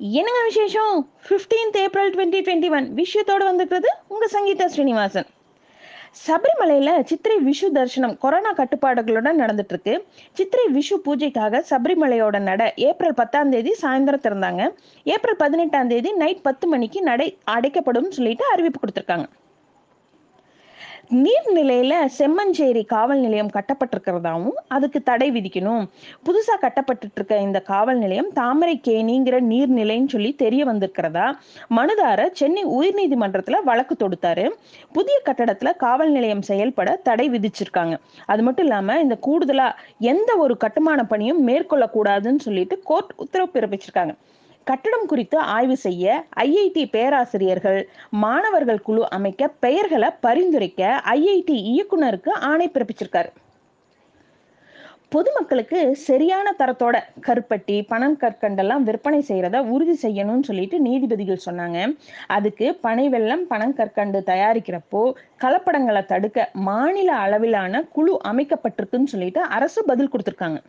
என்னங்க விசேஷம்? 15th April twenty twenty one விஷயத்தோடு வந்திருக்கிறது உங்கள் சங்கீதா ஸ்ரீனிவாசன். சபரிமலையில் சித்திரை விஷு தரிசனம் கொரோனா கட்டுப்பாடுகளுடன் நடந்துட்டு இருக்கு சித்திரை விஷு பூஜைக்காக சபரிமலையோட நட ஏப்ரல் பத்தாம் தேதி சாயந்தரம் திறந்தாங்க. ஏப்ரல் பதினெட்டாம் தேதி நைட் பத்து மணிக்கு நடை அடைக்கப்படும் சொல்லிட்டு அறிவிப்பு கொடுத்துருக்காங்க. நீர்நிலையில செம்மஞ்சேரி காவல் நிலையம் கட்டப்பட்டிருக்கிறதாவும் அதுக்கு தடை விதிக்கணும். புதுசா கட்டப்பட்டு இருக்க இந்த காவல் நிலையம் தாமரை கேணிங்கிற நீர்நிலைன்னு சொல்லி தெரிய வந்திருக்கிறதா? மனுதாரர் சென்னை உயர்நீதிமன்றத்துல வழக்கு தொடுத்தாரு. புதிய கட்டடத்துல காவல் நிலையம் செயல்பட தடை விதிச்சிருக்காங்க. அது மட்டும் இல்லாம இந்த கூடுதலா எந்த ஒரு கட்டுமான பணியும் மேற்கொள்ளக்கூடாதுன்னு சொல்லிட்டு கோர்ட் உத்தரவு பிறப்பிச்சிருக்காங்க. கட்டடம் குறித்து ஆய்வு செய்ய ஐஐடி பேராசிரியர்கள் மாணவர்கள் குழு அமைக்க பெயர்களை பரிந்துரைக்க ஐஐடி இயக்குனருக்கு ஆணை பிறப்பிச்சிருக்காரு. பொதுமக்களுக்கு சரியான தரத்தோட கருப்பட்டி பணம் கற்கண்டெல்லாம் விற்பனை செய்யறத உறுதி செய்யணும்னு சொல்லிட்டு நீதிபதிகள் சொன்னாங்க. அதுக்கு பனை வெள்ளம் பணம் கற்கண்டு தயாரிக்கிறப்போ கலப்படங்களை தடுக்க மாநில அளவிலான குழு அமைக்கப்பட்டிருக்குன்னு சொல்லிட்டு அரசு பதில் கொடுத்துருக்காங்க.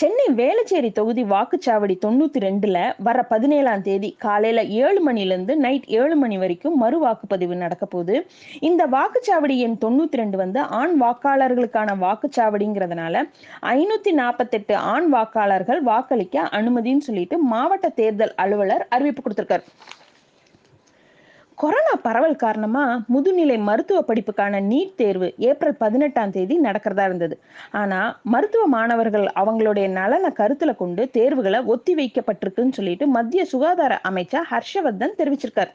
சென்னை வேளச்சேரி தொகுதி வாக்குச்சாவடி தொண்ணூத்தி ரெண்டுல வர பதினேழாம் தேதி காலையில ஏழு மணில இருந்து நைட் ஏழு மணி வரைக்கும் மறு வாக்குப்பதிவு நடக்க போகுது. இந்த வாக்குச்சாவடி எண் தொண்ணூத்தி ரெண்டு வந்து ஆண் வாக்காளர்களுக்கான வாக்குச்சாவடிங்கிறதுனால ஐநூத்தி நாற்பத்தெட்டு ஆண் வாக்காளர்கள் வாக்களிக்க அனுமதின்னு சொல்லிட்டு மாவட்ட தேர்தல் அலுவலர் அறிவிப்பு கொடுத்திருக்காரு. கொரோனா பரவல் காரணமா முதுநிலை மருத்துவ படிப்புக்கான நீட் தேர்வு ஏப்ரல் பதினெட்டாம் தேதி நடக்கிறதா இருந்தது. ஆனா மருத்துவ மாணவர்கள் அவங்களுடைய நலனை கருத்துல கொண்டு தேர்வுகளை ஒத்தி வைக்கப்பட்டிருக்குன்னு சொல்லிட்டு மத்திய சுகாதார அமைச்சர் ஹர்ஷவர்தன் தெரிவிச்சிருக்காரு.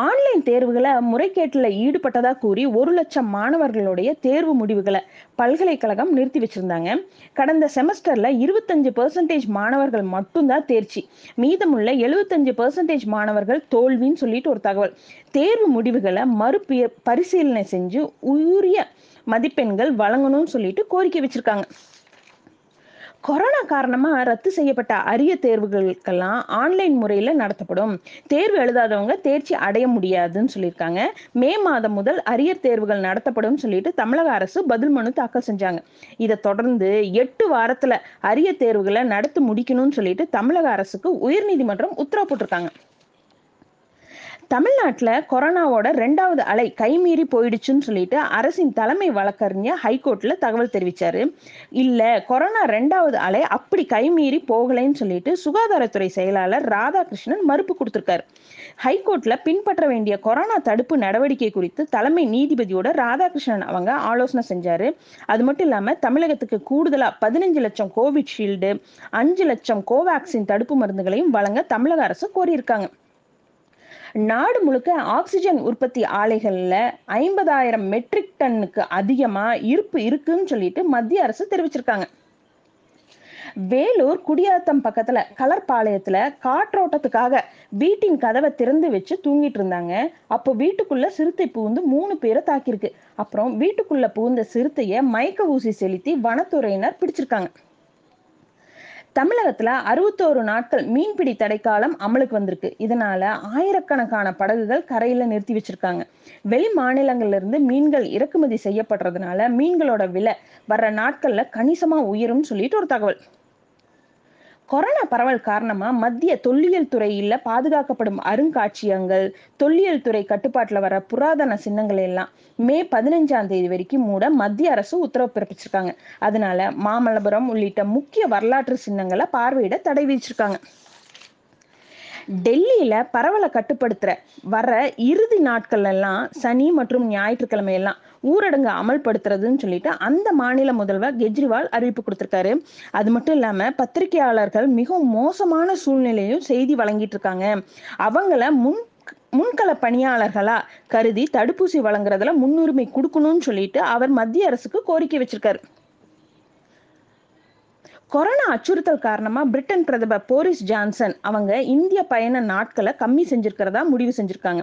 ஆன்லைன் தேர்வுகளை முறைகேட்டில் ஈடுபட்டதாக கூறி ஒரு லட்சம் மாணவர்களுடைய தேர்வு முடிவுகளை பல்கலைக்கழகம் நிறுத்தி வச்சிருந்தாங்க. கடந்த செமஸ்டர்ல இருபத்தஞ்சு பர்சன்டேஜ் மாணவர்கள் மட்டும்தான் தேர்ச்சி. மீதமுள்ள எழுபத்தஞ்சு பர்சன்டேஜ் மாணவர்கள் தோல்வின்னு சொல்லிட்டு ஒரு தகவல். தேர்வு முடிவுகளை மறு பரிசீலனை செஞ்சு உரிய மதிப்பெண்கள் வழங்கணும்னு சொல்லிட்டு கோரிக்கை வச்சிருக்காங்க. கொரோனா காரணமா ரத்து செய்யப்பட்ட அரிய தேர்வுகளுக்கெல்லாம் ஆன்லைன் முறையில நடத்தப்படும். தேர்வு எழுதாதவங்க தேர்ச்சி அடைய முடியாதுன்னு சொல்லியிருக்காங்க. மே மாதம் முதல் அரியர் தேர்வுகள் நடத்தப்படும் சொல்லிட்டு தமிழக அரசு பதில் மனு தாக்கல் செஞ்சாங்க. இதை தொடர்ந்து எட்டு வாரத்துல அரிய தேர்வுகளை நடத்தி முடிக்கணும்னு சொல்லிட்டு தமிழக அரசுக்கு உயர்நீதிமன்றம் உத்தரவு போட்டிருக்காங்க. தமிழ்நாட்டில் கொரோனாவோட ரெண்டாவது அலை கைமீறி போயிடுச்சுன்னு சொல்லிட்டு அரசின் தலைமை வழக்கறிஞர் ஹைகோர்ட்ல தகவல் தெரிவிச்சாரு. இல்ல கொரோனா ரெண்டாவது அலை அப்படி கைமீறி போகலைன்னு சொல்லிட்டு சுகாதாரத்துறை செயலாளர் ராதாகிருஷ்ணன் மறுப்பு கொடுத்திருக்காரு. ஹைகோர்ட்ல பின்பற்ற வேண்டிய கொரோனா தடுப்பு நடவடிக்கை குறித்து தலைமை நீதிபதியோட ராதாகிருஷ்ணன் அவங்க ஆலோசனை செஞ்சாரு. அது மட்டும் இல்லாம தமிழகத்துக்கு கூடுதலா பதினஞ்சு லட்சம் கோவிட்ஷீல்டு அஞ்சு லட்சம் கோவேக்சின் தடுப்பு மருந்துகளையும் வழங்க தமிழக அரசு கோரியிருக்காங்க. நாடு முழுக்க ஆக்சிஜன் உற்பத்தி ஆலைகள்ல ஐம்பதாயிரம் மெட்ரிக் டன்னுக்கு அதிகமா இருப்பு இருக்குன்னு சொல்லிட்டு மத்திய அரசு தெரிவிச்சிருக்காங்க. வேலூர் குடியாத்தம் பக்கத்துல கலர்பாளையத்துல காற்றோட்டத்துக்காக வீட்டின் கதவை திறந்து வச்சு தூங்கிட்டு இருந்தாங்க. அப்போ வீட்டுக்குள்ள சிறுத்தை பூந்து மூணு பேரை தாக்கியிருக்கு. அப்புறம் வீட்டுக்குள்ள பூந்த சிறுத்தைய மயக்க ஊசி செலுத்தி வனத்துறையினர் பிடிச்சிருக்காங்க. தமிழகத்துல அறுபத்தோரு நாட்கள் மீன்பிடி தடைக்காலம் அமலுக்கு வந்திருக்கு. இதனால ஆயிரக்கணக்கான படகுகள் கரையில நிறுத்தி வச்சிருக்காங்க. வெளி மாநிலங்கள்ல இருந்து மீன்கள் இறக்குமதி செய்யப்படுறதுனால மீன்களோட விலை வர்ற நாட்கள்ல கணிசமா உயரும் சொல்லிட்டு ஒரு தகவல். கொரோனா பரவல் காரணமா மத்திய தொல்லியல் துறையில பாதுகாக்கப்படும் அருங்காட்சியகங்கள் தொல்லியல் துறை கட்டுப்பாட்டுல வர புராதன சின்னங்கள் எல்லாம் மே பதினஞ்சாம் தேதி வரைக்கும் மூட மத்திய அரசு உத்தரவு பிறப்பிச்சிருக்காங்க. அதனால மாமல்லபுரம் உள்ளிட்ட முக்கிய வரலாற்று சின்னங்களை பார்வையிட தடை விதிச்சிருக்காங்க. டெல்லியில பரவலை கட்டுப்படுத்துற வர இறுதி நாட்கள் எல்லாம் சனி மற்றும் ஞாயிற்றுக்கிழமை எல்லாம் ஊரடங்கு அமல்படுத்துறதுன்னு சொல்லிட்டு அந்த மாநில முதல்வர் கெஜ்ரிவால் அறிவிப்பு கொடுத்திருக்காரு. அது மட்டும் இல்லாம பத்திரிகையாளர்கள் மிகவும் மோசமான சூழ்நிலையும் செய்தி வழங்கிட்டு இருக்காங்க அவங்கள முன் முன்கள பணியாளர்களா கருதி தடுப்பூசி வழங்குறதுல முன்னுரிமை கொடுக்கணும்னு சொல்லிட்டு அவர் மத்திய அரசுக்கு கோரிக்கை வச்சிருக்காரு. கொரோனா அச்சுறுத்தல் காரணமா பிரிட்டன் பிரதமர் போரிஸ் ஜான்சன் அவங்க இந்திய பயண நாட்களை கம்மி செஞ்சிருக்கிறதா முடிவு செஞ்சிருக்காங்க.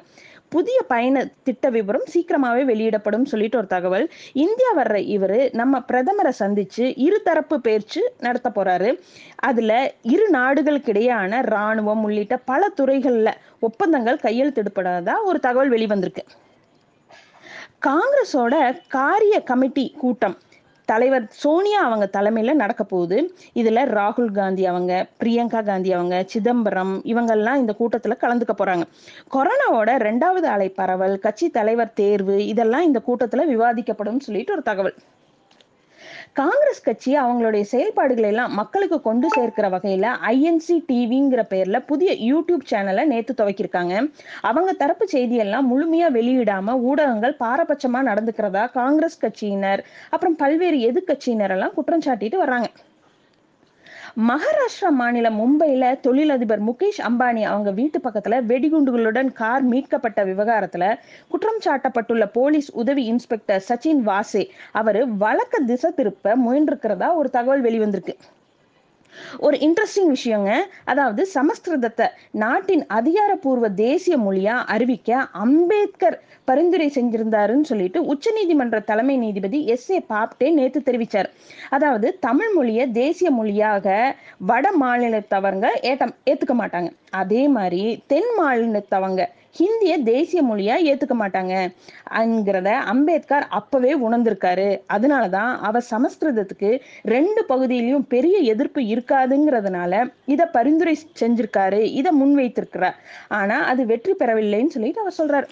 புதிய பயண திட்ட விவரம் சீக்கிரமாவே வெளியிடப்படும் சொல்லிட்டு ஒரு தகவல். இந்தியா வர்ற இவர் நம்ம பிரதமரை சந்திச்சு இருதரப்பு பேச்சு நடத்த போறாரு. அதுல இரு நாடுகளுக்கிடையான இராணுவம் உள்ளிட்ட பல துறைகள்ல ஒப்பந்தங்கள் கையெழுத்திடப்படாதா ஒரு தகவல் வெளிவந்திருக்கு. காங்கிரஸோட காரிய கமிட்டி கூட்டம் தலைவர் சோனியா அவங்க தலைமையில நடக்க போகுது. இதுல ராகுல் காந்தி அவங்க பிரியங்கா காந்தி அவங்க சிதம்பரம் இவங்கெல்லாம் இந்த கூட்டத்துல கலந்துக்க போறாங்க. கொரோனாவோட ரெண்டாவது அலை பரவல் கட்சி தலைவர் தேர்வு இதெல்லாம் இந்த கூட்டத்துல விவாதிக்கப்படும் சொல்லிட்டு ஒரு தகவல். காங்கிரஸ் கட்சி அவங்களுடைய செயல்பாடுகளை எல்லாம் மக்களுக்கு கொண்டு சேர்க்கிற வகையில ஐஎன்சி டிவிங்கிற பேர்ல புதிய யூடியூப் சேனலை நேத்து துவக்கியிருக்காங்க. அவங்க தரப்பு செய்தியெல்லாம் முழுமையா வெளியிடாம ஊடகங்கள் பாரபட்சமா நடந்துக்கிறதா காங்கிரஸ் கட்சியினர் அப்புறம் பல்வேறு எதிர்கட்சியினர் எல்லாம் குற்றம் சாட்டிட்டு வர்றாங்க. மகாராஷ்டிரா மாநிலம் மும்பையில தொழிலதிபர் முகேஷ் அம்பானி அவங்க வீட்டு பக்கத்துல வெடிகுண்டுகளுடன் கார் மீட்கப்பட்ட விவகாரத்துல குற்றம் சாட்டப்பட்டுள்ள போலீஸ் உதவி இன்ஸ்பெக்டர் சச்சின் வாசே அவரு வழக்க திசை திருப்ப முயன்றிருக்கிறதா ஒரு தகவல் வெளிவந்திருக்கு. ஒரு இன்ட்ரெஸ்டிங் விஷயங்க. அதாவது சமஸ்கிருதத்தை நாட்டின் அதிகாரப்பூர்வ தேசிய மொழியா அறிவிக்க அம்பேத்கர் பரிந்துரை செஞ்சிருந்தாருன்னு சொல்லிட்டு உச்சநீதிமன்ற தலைமை நீதிபதி எஸ் ஏ பாப்டே நேற்று தெரிவிச்சார். அதாவது தமிழ் மொழியை தேசிய மொழியாக வட மாநிலத்தவங்க ஏத்த ஏத்துக்க மாட்டாங்க. அதே மாதிரி தென் மாநிலத்தவங்க ஹிந்திய தேசிய மொழியா ஏத்துக்க மாட்டாங்க. என்கிறத அம்பேத்கர் அப்பவே உணர்ந்திருக்காரு. அதனாலதான் அவர் சமஸ்கிருதத்துக்கு ரெண்டு பகுதியிலையும் பெரிய எதிர்ப்பு இருக்காதுங்கிறதுனால இத பரிந்துரை செஞ்சிருக்காரு இதை முன்வைத்திருக்கிறார். ஆனா அது வெற்றி பெறவில்லைன்னு சொல்லிட்டு அவர் சொல்றாரு.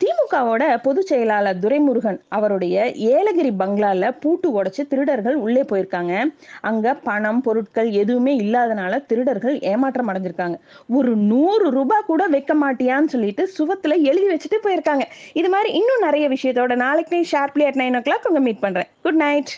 திமுகவோட பொதுச் செயலாளர் துரைமுருகன் அவருடைய ஏலகிரி பங்களால பூட்டு உடைச்சு திருடர்கள் உள்ளே போயிருக்காங்க. அங்க பணம் பொருட்கள் எதுவுமே இல்லாதனால திருடர்கள் ஏமாற்றம் அடைஞ்சிருக்காங்க. ஒரு நூறு ரூபாய் கூட வைக்க மாட்டியான்னு சொல்லிட்டு சுவத்துல எழுதி வச்சுட்டு போயிருக்காங்க. இது மாதிரி இன்னும் நிறைய விஷயத்தோட நாளைக்கு sharply at nine o'clock உங்க மீட் பண்றேன். Good night.